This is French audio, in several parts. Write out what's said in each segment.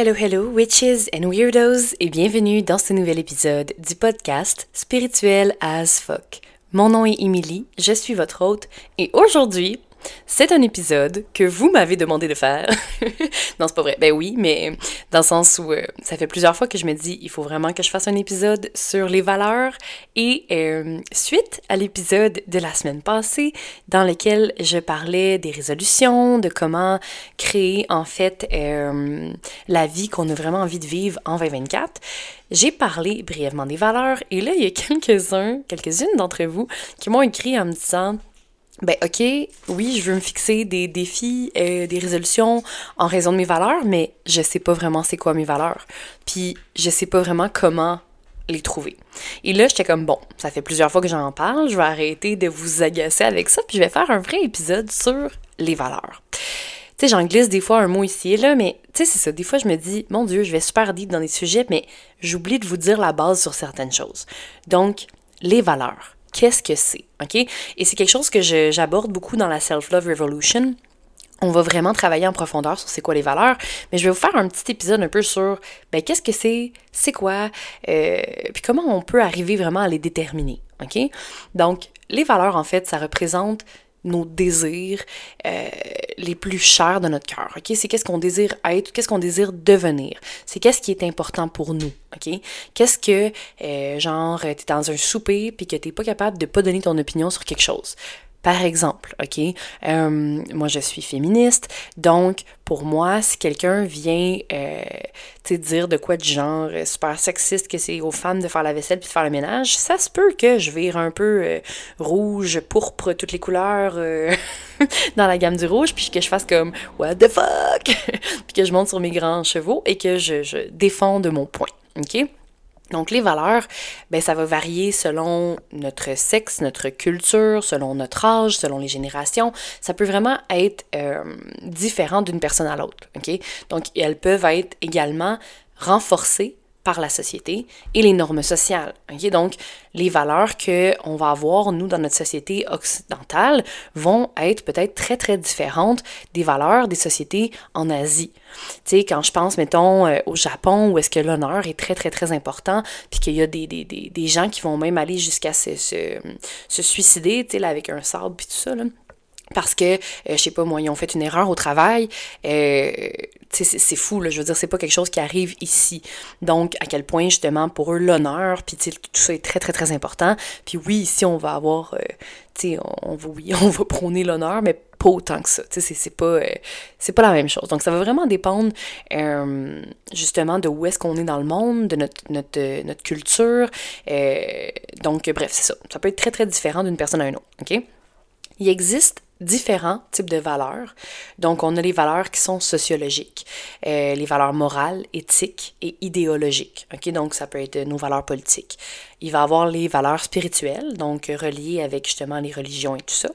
Hello, hello, witches and weirdos, et bienvenue dans ce nouvel épisode du podcast Spirituel as fuck. Mon nom est Emily, je suis votre hôte, et aujourd'hui, c'est un épisode que vous m'avez demandé de faire. non, c'est pas vrai. Ben oui, mais dans le sens où euh, ça fait plusieurs fois que je me dis, il faut vraiment que je fasse un épisode sur les valeurs. Et euh, suite à l'épisode de la semaine passée, dans lequel je parlais des résolutions, de comment créer en fait euh, la vie qu'on a vraiment envie de vivre en 2024, j'ai parlé brièvement des valeurs. Et là, il y a quelques-uns, quelques-unes d'entre vous qui m'ont écrit en me disant ben ok, oui, je veux me fixer des défis, euh, des résolutions en raison de mes valeurs, mais je sais pas vraiment c'est quoi mes valeurs. Puis je sais pas vraiment comment les trouver. Et là, j'étais comme bon, ça fait plusieurs fois que j'en parle, je vais arrêter de vous agacer avec ça, puis je vais faire un vrai épisode sur les valeurs. Tu sais, j'en glisse des fois un mot ici et là, mais tu sais, c'est ça. Des fois, je me dis, mon Dieu, je vais super deep dans des sujets, mais j'oublie de vous dire la base sur certaines choses. Donc, les valeurs qu'est-ce que c'est, OK? Et c'est quelque chose que j'aborde beaucoup dans la Self-Love Revolution. On va vraiment travailler en profondeur sur c'est quoi les valeurs, mais je vais vous faire un petit épisode un peu sur ben, qu'est-ce que c'est, c'est quoi, euh, puis comment on peut arriver vraiment à les déterminer, OK? Donc, les valeurs, en fait, ça représente nos désirs euh, les plus chers de notre cœur. Ok, c'est qu'est-ce qu'on désire être, qu'est-ce qu'on désire devenir? C'est qu'est-ce qui est important pour nous. Ok, qu'est-ce que euh, genre t'es dans un souper puis que t'es pas capable de pas donner ton opinion sur quelque chose. Par exemple, OK, euh, moi je suis féministe, donc pour moi, si quelqu'un vient euh, dire de quoi de genre euh, super sexiste que c'est aux femmes de faire la vaisselle puis de faire le ménage, ça se peut que je vire un peu euh, rouge, pourpre, toutes les couleurs dans la gamme du rouge, puis que je fasse comme What the fuck? puis que je monte sur mes grands chevaux et que je, je défends mon point. OK? Donc les valeurs, ben ça va varier selon notre sexe, notre culture, selon notre âge, selon les générations. Ça peut vraiment être euh, différent d'une personne à l'autre. Ok? Donc elles peuvent être également renforcées par la société et les normes sociales. Donc, les valeurs qu'on va avoir, nous, dans notre société occidentale, vont être peut-être très, très différentes des valeurs des sociétés en Asie. Tu sais, quand je pense, mettons, euh, au Japon, où est-ce que l'honneur est très, très, très important, puis qu'il y a des, des, des, des, gens qui vont même aller jusqu'à se, se, se, suicider, tu sais, avec un sabre, puis tout ça, là parce que, euh, je sais pas moi, ils ont fait une erreur au travail, euh, c'est fou, là, je veux dire, c'est pas quelque chose qui arrive ici. Donc, à quel point, justement, pour eux, l'honneur, puis tout ça est très, très, très important. Puis oui, ici, on va avoir, euh, tu sais, on, va, oui, on va prôner l'honneur, mais pas autant que ça. Tu sais, c'est pas, euh, pas la même chose. Donc, ça va vraiment dépendre, euh, justement, de où est-ce qu'on est dans le monde, de notre, notre, notre culture. donc, bref, c'est ça. Ça peut être très, très différent d'une personne à une autre, OK? Il existe différents types de valeurs. Donc, on a les valeurs qui sont sociologiques, euh, les valeurs morales, éthiques et idéologiques. Ok, donc ça peut être nos valeurs politiques. Il va avoir les valeurs spirituelles, donc reliées avec justement les religions et tout ça,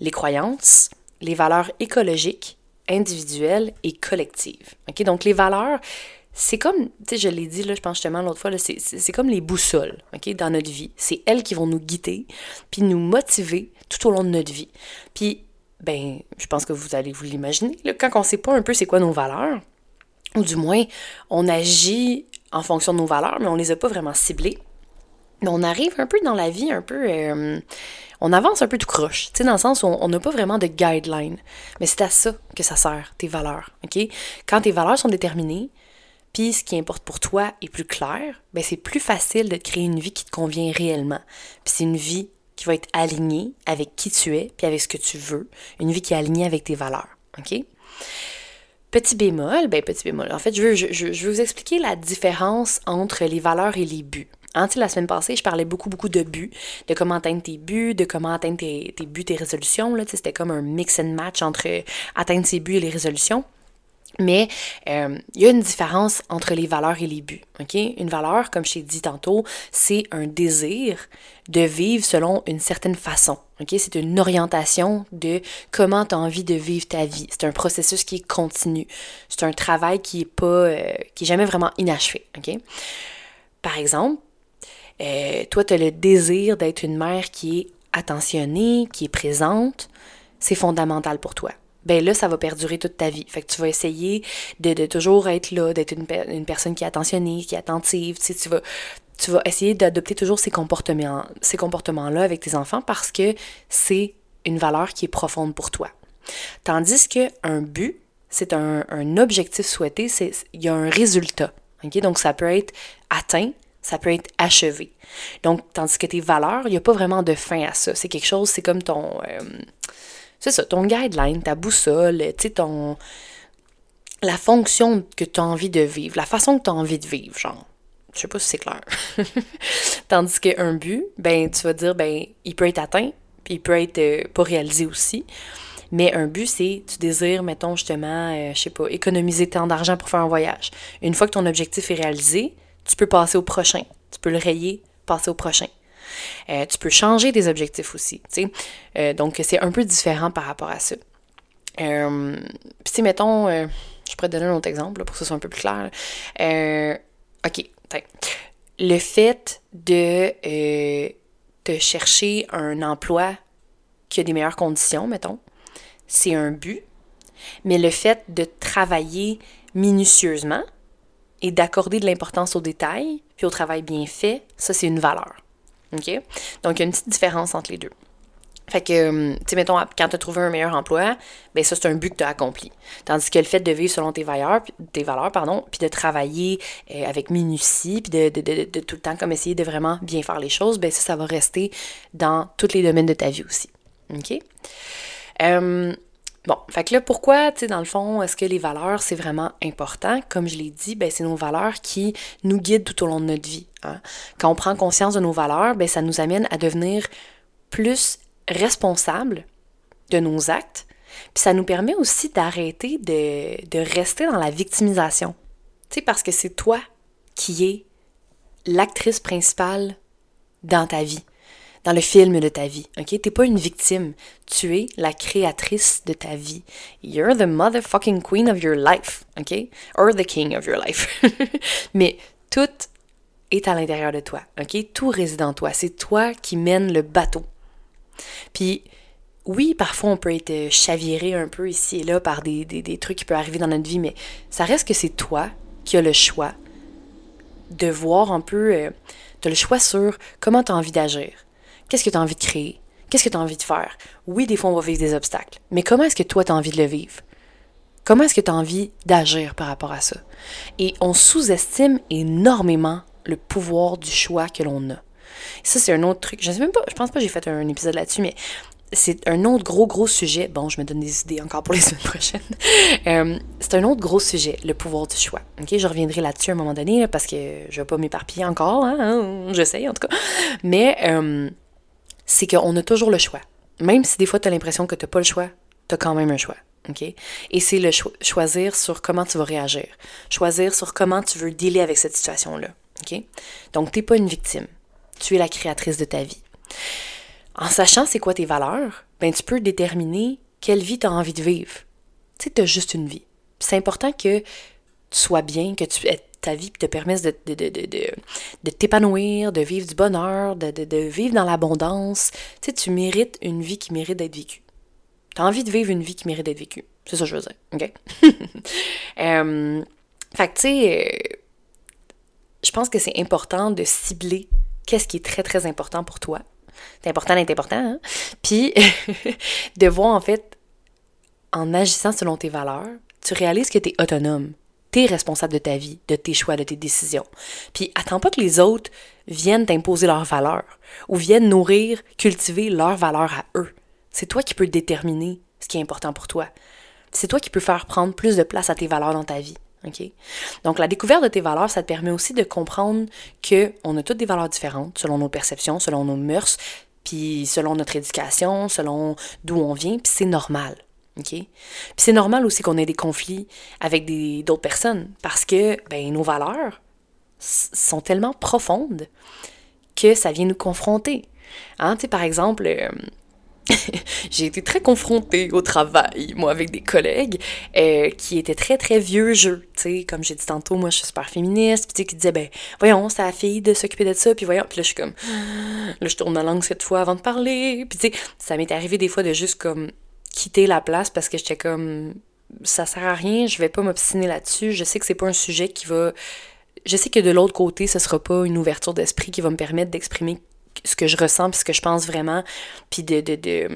les croyances, les valeurs écologiques, individuelles et collectives. Ok, donc les valeurs, c'est comme, tu sais, je l'ai dit, là, je pense justement l'autre fois, c'est comme les boussoles, OK, dans notre vie. C'est elles qui vont nous guider, puis nous motiver tout au long de notre vie. Puis, ben, je pense que vous allez vous l'imaginer, quand on sait pas un peu c'est quoi nos valeurs, ou du moins, on agit en fonction de nos valeurs, mais on les a pas vraiment ciblées, mais on arrive un peu dans la vie, un peu... Euh, on avance un peu tout croche, tu sais, dans le sens où on n'a pas vraiment de guideline. Mais c'est à ça que ça sert, tes valeurs, OK? Quand tes valeurs sont déterminées, puis ce qui importe pour toi est plus clair, ben c'est plus facile de créer une vie qui te convient réellement. Puis c'est une vie qui va être alignée avec qui tu es, puis avec ce que tu veux, une vie qui est alignée avec tes valeurs. OK? Petit bémol, ben petit bémol. En fait, je veux, je, veux vous expliquer la différence entre les valeurs et les buts. Hein, la semaine passée, je parlais beaucoup, beaucoup de buts, de comment atteindre tes buts, de comment atteindre tes, buts, tes résolutions. C'était comme un mix and match entre atteindre ses buts et les résolutions. Mais euh, il y a une différence entre les valeurs et les buts. ok? Une valeur, comme je t'ai dit tantôt, c'est un désir de vivre selon une certaine façon. ok? C'est une orientation de comment tu as envie de vivre ta vie. C'est un processus qui est continu. C'est un travail qui est pas euh, qui est jamais vraiment inachevé. ok? Par exemple, euh, toi, tu as le désir d'être une mère qui est attentionnée, qui est présente. C'est fondamental pour toi ben là, ça va perdurer toute ta vie. Fait que tu vas essayer de, toujours être là, d'être une, une, personne qui est attentionnée, qui est attentive, tu sais, tu vas, tu vas essayer d'adopter toujours ces comportements, ces comportements-là avec tes enfants parce que c'est une valeur qui est profonde pour toi. Tandis qu'un but, c'est un, un, objectif souhaité, il y a un résultat. ok? Donc ça peut être atteint, ça peut être achevé. Donc, tandis que tes valeurs, il n'y a pas vraiment de fin à ça. C'est quelque chose, c'est comme ton. Euh, c'est ça, ton guideline, ta boussole, tu sais, ton. La fonction que tu as envie de vivre, la façon que tu as envie de vivre, genre. Je sais pas si c'est clair. Tandis qu'un but, ben, tu vas dire, ben, il peut être atteint, puis il peut être euh, pas réalisé aussi. Mais un but, c'est, tu désires, mettons, justement, euh, je sais pas, économiser tant d'argent pour faire un voyage. Une fois que ton objectif est réalisé, tu peux passer au prochain. Tu peux le rayer, passer au prochain. Euh, tu peux changer des objectifs aussi. Euh, donc, c'est un peu différent par rapport à ça. Euh, Puis, si, mettons, euh, je pourrais te donner un autre exemple pour que ce soit un peu plus clair. OK. Le fait de te chercher un emploi qui a des meilleures conditions, mettons, c'est un but. Mais le fait de travailler minutieusement, et d'accorder de l'importance aux détails, puis au travail bien fait, ça, c'est une valeur. Donc, il y a une petite différence entre les deux. Fait que, hum, tu sais, mettons, quand tu as trouvé un meilleur emploi, ben ça, c'est un but que tu as accompli. Tandis que le fait de vivre selon tes valeurs, tes valeurs pardon, puis de travailler euh, avec minutie, puis de, tout le temps comme essayer de vraiment bien faire les choses, ben ça, ça va rester dans tous les domaines de ta vie aussi. OK? Hum, Bon, fait que là, pourquoi, tu sais, dans le fond, est-ce que les valeurs, c'est vraiment important? Comme je l'ai dit, ben, c'est nos valeurs qui nous guident tout au long de notre vie. Hein. Quand on prend conscience de nos valeurs, ben, ça nous amène à devenir plus responsables de nos actes, puis ça nous permet aussi d'arrêter de, de rester dans la victimisation. Tu sais, parce que c'est toi qui es l'actrice principale dans ta vie dans le film de ta vie. OK? T'es pas une victime. Tu es la créatrice de ta vie. You're the motherfucking queen of your life. OK? Or the king of your life. Mais tout est à l'intérieur de toi. OK? Tout réside en toi. C'est toi qui mène le bateau. Puis, oui, parfois on peut être chaviré un peu ici et là par des, des trucs qui peuvent arriver dans notre vie, mais ça reste que c'est toi qui as le choix de voir un peu, euh, tu as le choix sur comment tu as envie d'agir. Qu'est-ce que tu as envie de créer? Qu'est-ce que tu as envie de faire? Oui, des fois, on va vivre des obstacles, mais comment est-ce que toi, tu as envie de le vivre? Comment est-ce que tu as envie d'agir par rapport à ça? Et on sous-estime énormément le pouvoir du choix que l'on a. ça, c'est un autre truc. Je sais même pas, je pense pas que j'ai fait un épisode là-dessus, mais c'est un autre gros, gros sujet. Bon, je me donne des idées encore pour les semaines prochaines. Euh, c'est un autre gros sujet, le pouvoir du choix. OK? Je reviendrai là-dessus à un moment donné, parce que je vais pas m'éparpiller encore. Hein? hein j'essaye, en tout cas. Mais euh, c'est qu'on a toujours le choix. Même si des fois tu as l'impression que tu n'as pas le choix, tu as quand même un choix. OK? Et c'est le choisir sur comment tu vas réagir. Choisir sur comment tu veux dealer avec cette situation-là. OK? Donc, tu n'es pas une victime. Tu es la créatrice de ta vie. En sachant c'est quoi tes valeurs, ben, tu peux déterminer quelle vie tu as envie de vivre. Tu sais, tu as juste une vie. C'est important que tu sois bien, que tu ta vie te permette de, de, t'épanouir, de vivre du bonheur, de, vivre dans l'abondance. Tu sais, tu mérites une vie qui mérite d'être vécue. Tu as envie de vivre une vie qui mérite d'être vécue. C'est ça que je veux dire. OK? euh, fait que, tu sais, je pense que c'est important de cibler qu'est-ce qui est très, très important pour toi. C'est important d'être important, hein? Puis, de voir, en fait, en agissant selon tes valeurs, tu réalises que tu es autonome responsable de ta vie, de tes choix, de tes décisions. Puis attends pas que les autres viennent t'imposer leurs valeurs ou viennent nourrir, cultiver leurs valeurs à eux. C'est toi qui peux déterminer ce qui est important pour toi. C'est toi qui peux faire prendre plus de place à tes valeurs dans ta vie. Donc, la découverte de tes valeurs, ça te permet aussi de comprendre qu'on a toutes des valeurs différentes selon nos perceptions, selon nos mœurs, puis selon notre éducation, selon d'où on vient, puis c'est normal. OK? Puis c'est normal aussi qu'on ait des conflits avec d'autres personnes parce que ben, nos valeurs sont tellement profondes que ça vient nous confronter. Hein? Tu sais, par exemple, euh, j'ai été très confrontée au travail, moi, avec des collègues euh, qui étaient très, très vieux jeux. Tu sais, comme j'ai dit tantôt, moi, je suis super féministe, puis qui disaient, ben, voyons, c'est la fille de s'occuper de ça, puis voyons, puis là, je suis comme, là, je tourne la langue cette fois avant de parler, puis tu sais, ça m'est arrivé des fois de juste comme quitté la place parce que j'étais comme ça sert à rien, je vais pas m'obstiner là-dessus. Je sais que c'est pas un sujet qui va. Je sais que de l'autre côté, ce sera pas une ouverture d'esprit qui va me permettre d'exprimer ce que je ressens, puis ce que je pense vraiment, puis de, de, de,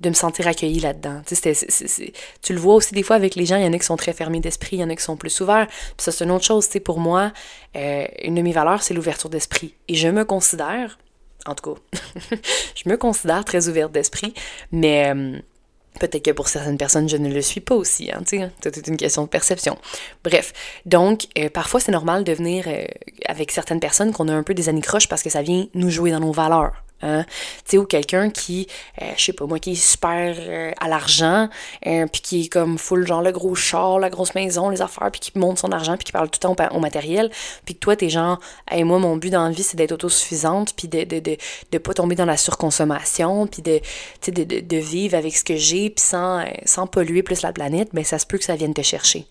de me sentir accueillie là-dedans. Tu, sais, tu le vois aussi des fois avec les gens, il y en a qui sont très fermés d'esprit, il y en a qui sont plus ouverts. Puis ça, c'est une autre chose. Tu sais, pour moi, euh, une de mes valeurs, c'est l'ouverture d'esprit. Et je me considère, en tout cas, je me considère très ouverte d'esprit, mais... Euh, Peut-être que pour certaines personnes, je ne le suis pas aussi. Hein, c'est une question de perception. Bref, donc, euh, parfois, c'est normal de venir euh, avec certaines personnes qu'on a un peu des anicroches parce que ça vient nous jouer dans nos valeurs. Hein? Tu sais, ou quelqu'un qui, euh, je sais pas moi, qui est super euh, à l'argent, euh, puis qui est comme full, genre le gros char, la grosse maison, les affaires, puis qui monte son argent, puis qui parle tout le temps au, matériel, puis que toi, t'es genre, hey, moi, mon but dans la vie, c'est d'être autosuffisante, puis de, de, de, de, pas tomber dans la surconsommation, puis de, vivre avec ce que j'ai, puis sans, sans polluer plus la planète, mais ben, ça se peut que ça vienne te chercher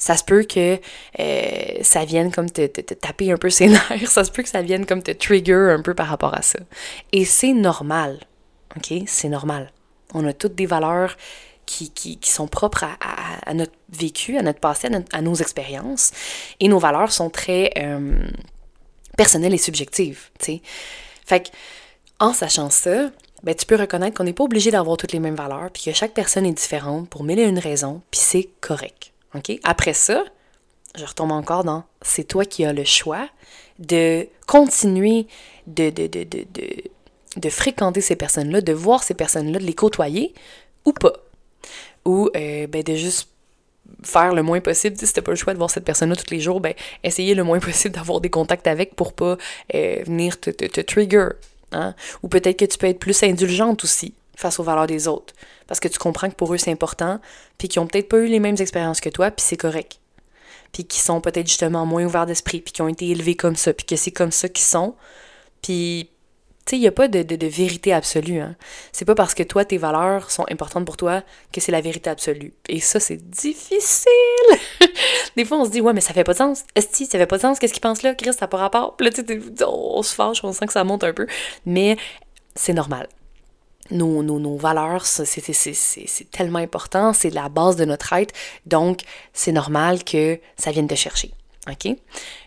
ça se peut que euh, ça vienne comme te, taper un peu ses nerfs, ça se peut que ça vienne comme te trigger un peu par rapport à ça. Et c'est normal, ok? C'est normal. On a toutes des valeurs qui, qui, qui sont propres à, notre vécu, à notre passé, à, nos expériences. Et nos valeurs sont très euh, personnelles et subjectives, tu. Fait que, en sachant ça, ben, tu peux reconnaître qu'on n'est pas obligé d'avoir toutes les mêmes valeurs, puis que chaque personne est différente pour mille et une raisons, puis c'est correct. Après ça, je retombe encore dans c'est toi qui as le choix de continuer de, de, de, de, de fréquenter ces personnes-là, de voir ces personnes-là, de les côtoyer ou pas. Ou euh, ben, de juste faire le moins possible. Si t'as pas le choix de voir cette personne-là tous les jours, ben essayer le moins possible d'avoir des contacts avec pour pas euh, venir te, te, te trigger. Hein? Ou peut-être que tu peux être plus indulgente aussi face aux valeurs des autres. Parce que tu comprends que pour eux, c'est important, puis qu'ils ont peut-être pas eu les mêmes expériences que toi, puis c'est correct. Puis qui sont peut-être justement moins ouverts d'esprit, puis qui ont été élevés comme ça, puis que c'est comme ça qu'ils sont. Puis, tu sais, il n'y a pas de, vérité absolue. Hein. C'est pas parce que toi, tes valeurs sont importantes pour toi que c'est la vérité absolue. Et ça, c'est difficile! Des fois, on se dit, ouais, mais ça fait pas de sens. Que ça fait pas de sens? Qu'est-ce qu'il pense là? Chris, ça n'a pas rapport. Puis là, tu sais, on se fâche, on sent que ça monte un peu. Mais c'est normal nos, valeurs, c'est tellement important, c'est la base de notre être, donc c'est normal que ça vienne te chercher. OK?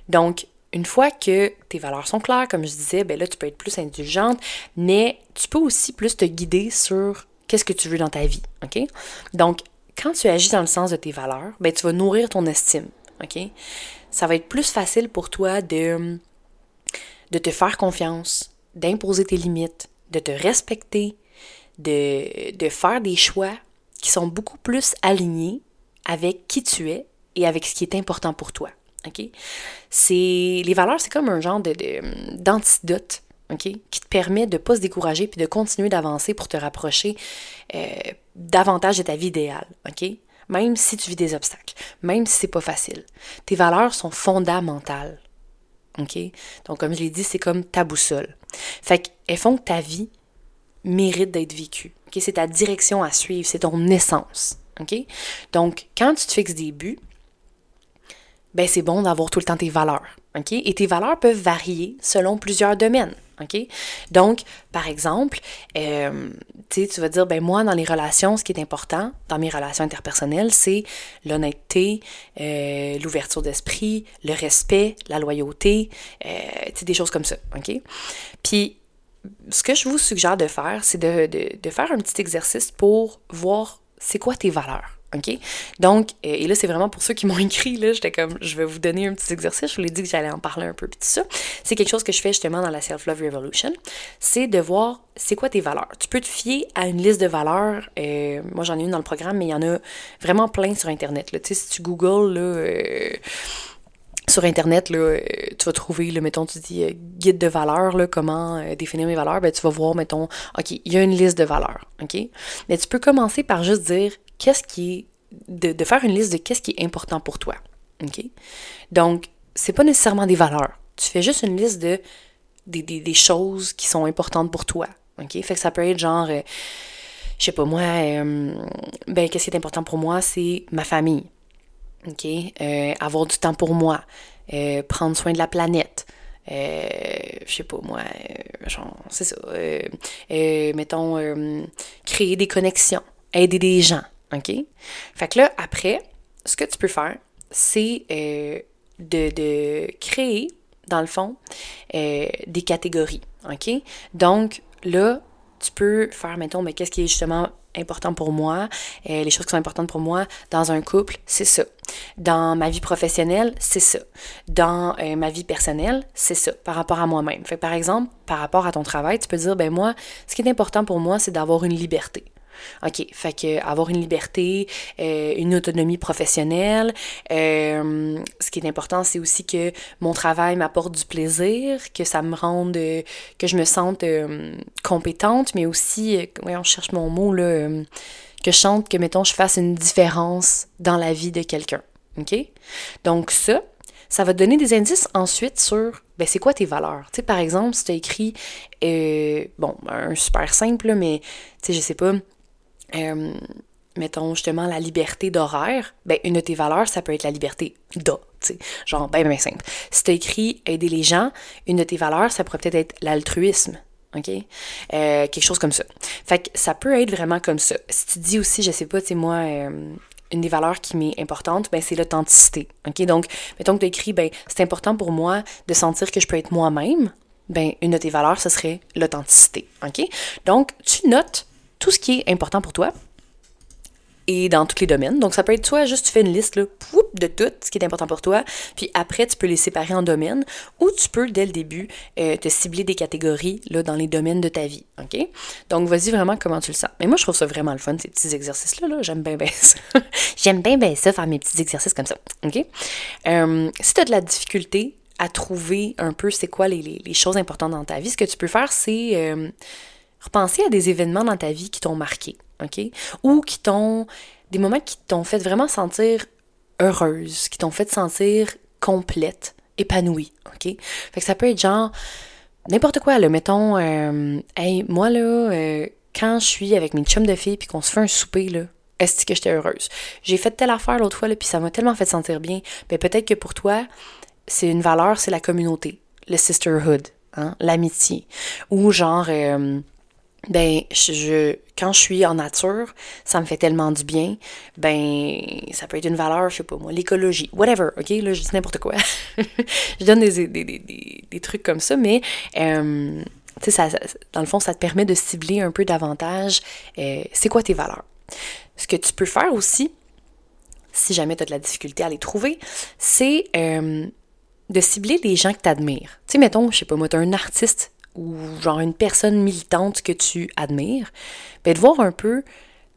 Donc, une fois que tes valeurs sont claires, comme je disais, ben là, tu peux être plus indulgente, mais tu peux aussi plus te guider sur qu'est-ce que tu veux dans ta vie. OK? Donc, quand tu agis dans le sens de tes valeurs, ben, tu vas nourrir ton estime. OK? Ça va être plus facile pour toi de, de te faire confiance, d'imposer tes limites, de te respecter, de, faire des choix qui sont beaucoup plus alignés avec qui tu es et avec ce qui est important pour toi. OK? C'est, les valeurs, c'est comme un genre de, d'antidote, OK? Qui te permet de ne pas se décourager puis de continuer d'avancer pour te rapprocher euh, davantage de ta vie idéale. OK? Même si tu vis des obstacles, même si c'est pas facile. Tes valeurs sont fondamentales. OK? Donc, comme je l'ai dit, c'est comme ta boussole. Fait qu'elles font que ta vie mérite d'être vécu. C'est ta direction à suivre, c'est ton essence. Donc, quand tu te fixes des buts, ben c'est bon d'avoir tout le temps tes valeurs. Et tes valeurs peuvent varier selon plusieurs domaines. Donc, par exemple, euh, tu vas dire, ben moi, dans les relations, ce qui est important, dans mes relations interpersonnelles, c'est l'honnêteté, euh, l'ouverture d'esprit, le respect, la loyauté, euh, des choses comme ça. OK? Puis, ce que je vous suggère de faire, c'est de, faire un petit exercice pour voir c'est quoi tes valeurs. OK? Donc, et là, c'est vraiment pour ceux qui m'ont écrit, là, j'étais comme, je vais vous donner un petit exercice, je vous l'ai dit que j'allais en parler un peu, puis tout ça. C'est quelque chose que je fais justement dans la Self-Love Revolution, c'est de voir c'est quoi tes valeurs. Tu peux te fier à une liste de valeurs, euh, moi j'en ai une dans le programme, mais il y en a vraiment plein sur Internet. Tu sais, si tu googles, là... Euh, sur Internet, là, euh, tu vas trouver, là, mettons, tu dis euh, guide de valeurs, là, comment euh, définir mes valeurs, ben, tu vas voir, mettons, OK, il y a une liste de valeurs, OK? Mais tu peux commencer par juste dire qu'est-ce qui est, de, de, faire une liste de qu'est-ce qui est important pour toi, OK? Donc, c'est pas nécessairement des valeurs. Tu fais juste une liste de des, des, des choses qui sont importantes pour toi, OK? Fait que ça peut être genre, je sais pas moi, ben, qu'est-ce qui est important pour moi, c'est ma famille, OK? Euh, avoir du temps pour moi, euh, prendre soin de la planète. Euh, je sais pas moi, c'est ça. mettons, créer des connexions. aider des gens, OK? Fait que là, après, ce que tu peux faire, c'est de, de, créer, dans le fond, des catégories, OK? Donc, là, tu peux faire, mettons, mais qu'est-ce qui est justement important pour moi, les choses qui sont importantes pour moi dans un couple, c'est ça. Dans ma vie professionnelle, c'est ça. Dans euh, ma vie personnelle, c'est ça, par rapport à moi-même. Fait par exemple, par rapport à ton travail, tu peux dire, ben moi, ce qui est important pour moi, c'est d'avoir une liberté. OK, fait que avoir une liberté, euh, une autonomie professionnelle. Euh, ce qui est important, c'est aussi que mon travail m'apporte du plaisir, que ça me rende, que je me sente compétente, mais aussi, ouais, on cherche mon mot là, que je sente que mettons je fasse une différence dans la vie de quelqu'un. OK? Donc ça, ça va te donner des indices ensuite sur ben, c'est quoi tes valeurs? Tu sais, par exemple, si tu as écrit, bon, un super simple, mais tu sais, je sais pas, euh, mettons justement la liberté d'horaire, ben une de tes valeurs, ça peut être la liberté d'A, tu sais, genre ben ben simple. Si tu écrit aider les gens, une de tes valeurs, ça pourrait peut-être être, l'altruisme, OK? Euh, quelque chose comme ça. Fait que ça peut être vraiment comme ça. Si tu dis aussi, je sais pas, tu sais, moi, euh, une des valeurs qui m'est importante, ben c'est l'authenticité, OK? Donc, mettons que tu écris, ben c'est important pour moi de sentir que je peux être moi-même, ben une de tes valeurs, ce serait l'authenticité, OK? Donc, tu notes tout ce qui est important pour toi et dans tous les domaines. Donc, ça peut être soit juste tu fais une liste là, de tout ce qui est important pour toi, puis après, tu peux les séparer en domaines, ou tu peux, dès le début, euh, te cibler des catégories là, dans les domaines de ta vie. Donc, vas-y vraiment comment tu le sens. Mais moi, je trouve ça vraiment le fun, ces petits exercices-là. -là, J'aime bien, ça. J'aime bien, bien ça, faire mes petits exercices comme ça. Euh, si tu as de la difficulté à trouver un peu c'est quoi les, les, choses importantes dans ta vie, ce que tu peux faire, c'est... Euh, Repenser à des événements dans ta vie qui t'ont marqué, OK? Ou qui t'ont. des moments qui t'ont fait vraiment sentir heureuse, qui t'ont fait sentir complète, épanouie, OK? Fait que ça peut être genre. N'importe quoi, là. Mettons, euh, moi, là, euh, quand je suis avec mes chums de filles puis qu'on se fait un souper, là, est-ce que j'étais heureuse? J'ai fait telle affaire l'autre fois, là, puis ça m'a tellement fait sentir bien. Ben, peut-être que pour toi, c'est une valeur, c'est la communauté, le sisterhood, hein, l'amitié. Ou genre, euh, ben je, quand je suis en nature, ça me fait tellement du bien. Ben ça peut être une valeur, je sais pas moi, l'écologie, whatever, ok? Là je dis n'importe quoi. je donne des, des, des, des, trucs comme ça, mais euh, tu sais ça, dans le fond ça te permet de cibler un peu davantage. Euh, c'est quoi tes valeurs? Ce que tu peux faire aussi, si jamais tu as de la difficulté à les trouver, c'est euh, de cibler les gens que tu admires. Tu sais, mettons, je sais pas moi, tu un artiste ou genre une personne militante que tu admires, ben de voir un peu, tu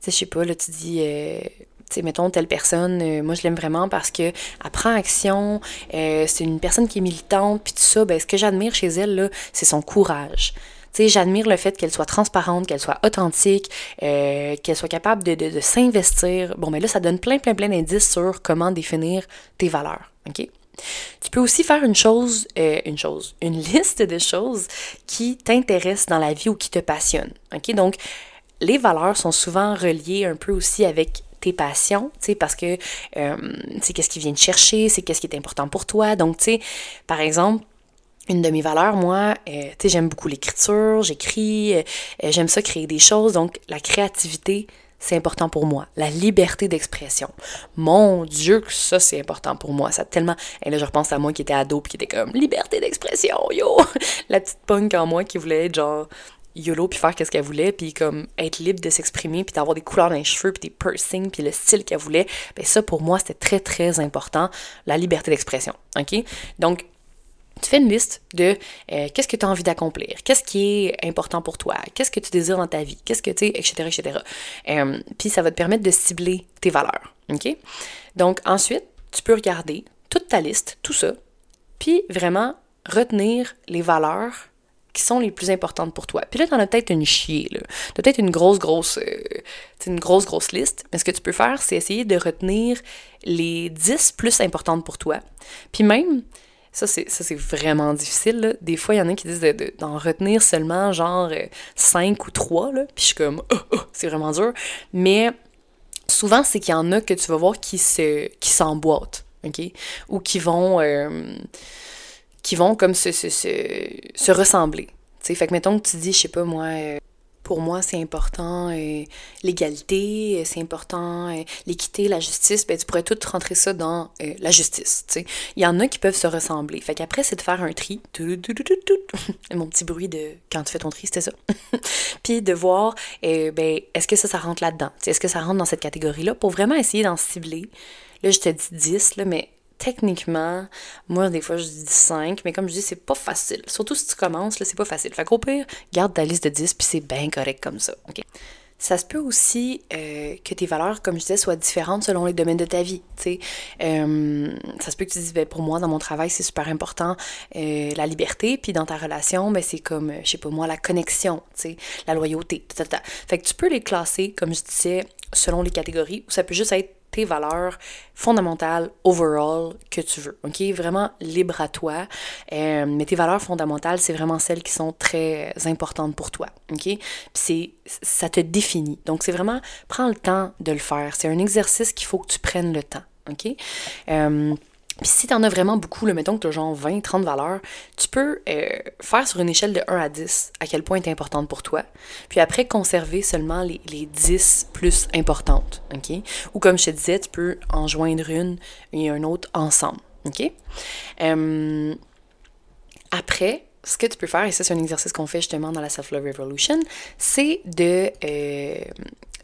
sais, je sais pas, là, tu dis, euh, tu sais, mettons, telle personne, euh, moi je l'aime vraiment parce que elle prend action, euh, c'est une personne qui est militante, puis tout ça, ben ce que j'admire chez elle, là, c'est son courage. Tu sais, j'admire le fait qu'elle soit transparente, qu'elle soit authentique, qu'elle soit capable de, de, de s'investir. Bon, mais là, ça donne plein, plein, plein d'indices sur comment définir tes valeurs, OK? Tu peux aussi faire une chose, euh, une chose, une liste de choses qui t'intéressent dans la vie ou qui te passionnent. Ok, donc les valeurs sont souvent reliées un peu aussi avec tes passions, tu parce que euh, c'est qu'est-ce qui vient te chercher, c'est qu'est-ce qui est important pour toi. Donc, tu par exemple, une de mes valeurs, moi, euh, j'aime beaucoup l'écriture, j'écris, j'aime ça créer des choses. Donc, la créativité, c'est important pour moi. La liberté d'expression. Mon Dieu, que ça, c'est important pour moi. Ça tellement. Et là, je repense à moi qui était ado puis qui était comme liberté d'expression, yo! La petite punk en moi qui voulait être genre YOLO puis faire qu'est-ce qu'elle voulait puis comme être libre de s'exprimer puis d'avoir des couleurs dans les cheveux puis des piercings puis le style qu'elle voulait. Ben ça, pour moi, c'était très, très important. La liberté d'expression. OK? Donc, tu fais une liste de euh, qu'est-ce que tu as envie d'accomplir, qu'est-ce qui est important pour toi, qu'est-ce que tu désires dans ta vie, qu'est-ce que tu etc., etc. Euh, puis ça va te permettre de cibler tes valeurs. OK? Donc ensuite, tu peux regarder toute ta liste, tout ça, puis vraiment retenir les valeurs qui sont les plus importantes pour toi. Puis là, tu en as peut-être une chier, là. Tu as peut-être une grosse, grosse, euh, une grosse, grosse liste. Mais ce que tu peux faire, c'est essayer de retenir les 10 plus importantes pour toi. Puis même, ça, c'est, ça, c'est vraiment difficile. Des fois, il y en a qui disent d'en retenir seulement genre 5 euh, ou 3, là. Puis je suis comme, oh, oh, c'est vraiment dur. Mais souvent, c'est qu'il y en a que tu vas voir qui, se, qui s'emboîtent, OK? Ou qui vont, euh, qui vont comme se, se, se, ressembler. sais Fait que mettons que tu dis, je sais pas moi, euh, pour moi, c'est important euh, l'égalité, c'est important l'équité, la justice, ben, tu pourrais tout rentrer ça dans la justice, tu sais. Il y en a qui peuvent se ressembler. Fait qu'après, c'est de faire un tri. Mon petit bruit de quand tu fais ton tri, c'était ça. Puis de voir, ben, est-ce que ça, ça rentre là-dedans? Est-ce que ça rentre dans cette catégorie-là? Pour vraiment essayer d'en cibler? Là, je te dis 10, là, mais techniquement, moi, des fois, je dis 5, mais comme je dis, c'est pas facile. Surtout si tu commences, là, c'est pas facile. Fait qu'au pire, garde ta liste de 10, puis c'est bien correct comme ça. OK? Ça se peut aussi euh, que tes valeurs, comme je disais, soient différentes selon les domaines de ta vie. Euh, ça se peut que tu dises, ben, pour moi, dans mon travail, c'est super important euh, la liberté, puis dans ta relation, ben, c'est comme, je sais pas moi, la connexion, la loyauté. Fait que tu peux les classer, comme je disais, selon les catégories, ou ça peut juste être valeurs fondamentales overall que tu veux. OK? Vraiment libre à toi. Euh, mais tes valeurs fondamentales, c'est vraiment celles qui sont très importantes pour toi. OK? Puis ça te définit. Donc, c'est vraiment, prends le temps de le faire. C'est un exercice qu'il faut que tu prennes le temps. OK? Euh, puis si tu en as vraiment beaucoup, là, mettons que tu as genre 20, 30 valeurs, tu peux euh, faire sur une échelle de 1 à 10 à quel point est importante pour toi. Puis après, conserver seulement les, les 10 plus importantes. OK? Ou comme je te disais, tu peux en joindre une et un autre ensemble. OK? Après, ce que tu peux faire, et ça c'est un exercice qu'on fait justement dans la Self-Love Revolution, c'est de, euh,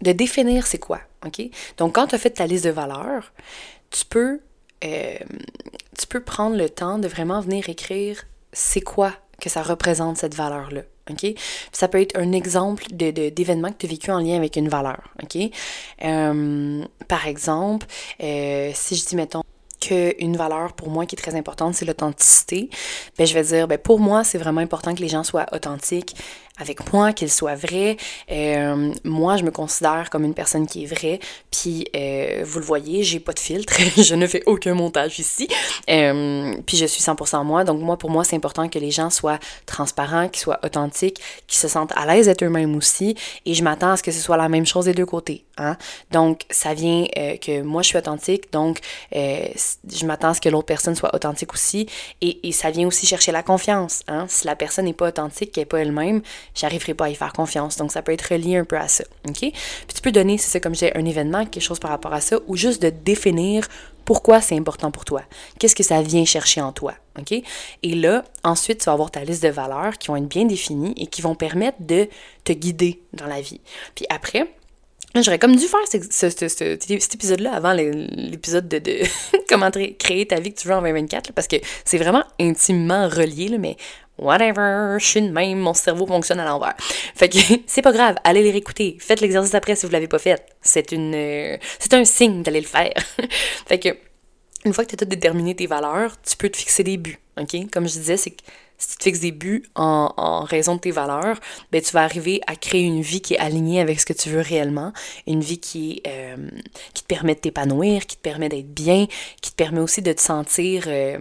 définir c'est quoi. OK? Donc quand tu as fait ta liste de valeurs, tu peux euh, tu peux prendre le temps de vraiment venir écrire c'est quoi que ça représente cette valeur-là. OK? ça peut être un exemple d'événement de, que tu as vécu en lien avec une valeur. OK? Euh, par exemple, euh, si je dis, mettons, qu'une valeur pour moi qui est très importante, c'est l'authenticité, ben, je vais dire, ben, pour moi, c'est vraiment important que les gens soient authentiques avec moi, qu'il soit vrai. Euh, moi, je me considère comme une personne qui est vraie. Puis, euh, vous le voyez, j'ai pas de filtre. je ne fais aucun montage ici. Euh, puis, je suis 100% moi. Donc, moi, pour moi, c'est important que les gens soient transparents, qu'ils soient authentiques, qu'ils se sentent à l'aise d'être eux-mêmes aussi. Et je m'attends à ce que ce soit la même chose des deux côtés. Hein? Donc, ça vient que moi, je suis authentique. Donc, je m'attends à ce que l'autre personne soit authentique aussi. Et, et, ça vient aussi chercher la confiance. Hein? Si la personne n'est pas authentique, qu'elle n'est pas elle-même, j'arriverai pas à y faire confiance. Donc, ça peut être relié un peu à ça. OK? Puis tu peux donner, c'est ça, comme j'ai un événement, quelque chose par rapport à ça, ou juste de définir pourquoi c'est important pour toi. Qu'est-ce que ça vient chercher en toi. OK? Et là, ensuite, tu vas avoir ta liste de valeurs qui vont être bien définies et qui vont permettre de te guider dans la vie. Puis après, J'aurais comme dû faire cet épisode-là avant l'épisode de, comment créer ta vie que tu veux en 2024, parce que c'est vraiment intimement relié, mais whatever, je suis de même, mon cerveau fonctionne à l'envers. Fait que c'est pas grave, allez les réécouter. Faites l'exercice après si vous l'avez pas fait. C'est une euh, c'est un signe d'aller le faire. fait que une fois que tu as déterminé tes valeurs, tu peux te fixer des buts. OK? Comme je disais, c'est que si tu fixes des buts en, raison de tes valeurs, ben tu vas arriver à créer une vie qui est alignée avec ce que tu veux réellement, une vie qui, euh, qui te permet de t'épanouir, qui te permet d'être bien, qui te permet aussi de te sentir euh,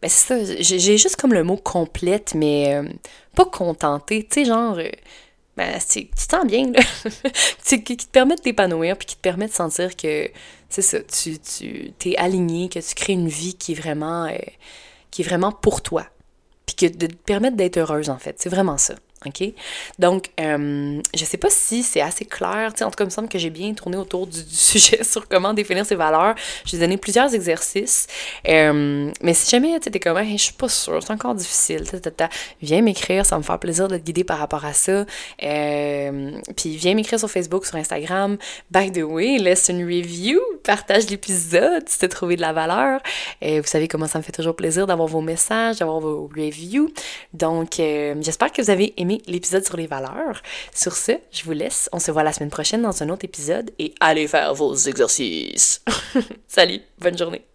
ben c'est ça, j'ai juste comme le mot complète, mais euh, pas contentée. Tu sais, genre, ben, tu te sens bien, là. qui, te permet de t'épanouir, puis qui te permet de sentir que, c'est ça, tu, tu t'es aligné, que tu crées une vie qui est vraiment, qui est vraiment pour toi. De te permettre d'être heureuse, en fait. C'est vraiment ça. OK? Donc, euh, je sais pas si c'est assez clair. en tout cas, il me semble que j'ai bien tourné autour du, sujet sur comment définir ses valeurs. J'ai donné plusieurs exercices. Euh, mais si jamais tu es comme, hey, je suis pas sûre, c'est encore difficile, viens m'écrire, ça me faire plaisir de te guider par rapport à ça. Euh, puis viens m'écrire sur Facebook, sur Instagram. By the way, laisse une review, partage l'épisode si tu as trouvé de la valeur. vous savez comment ça me fait toujours plaisir d'avoir vos messages, d'avoir vos reviews. Donc, j'espère que vous avez l'épisode sur les valeurs. Sur ce, je vous laisse. On se voit la semaine prochaine dans un autre épisode et allez faire vos exercices. Salut, bonne journée.